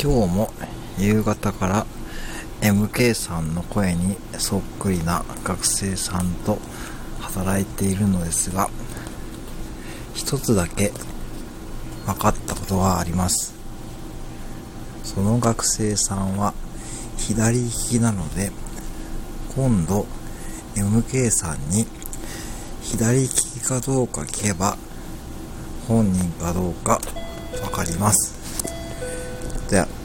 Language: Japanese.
今日も夕方から MK さんの声にそっくりな学生さんと働いているのですが一つだけ分かったことがあります。その学生さんは左利きなので今度 MK さんに左利きかどうか聞けば本人かどうか分かります。Yeah.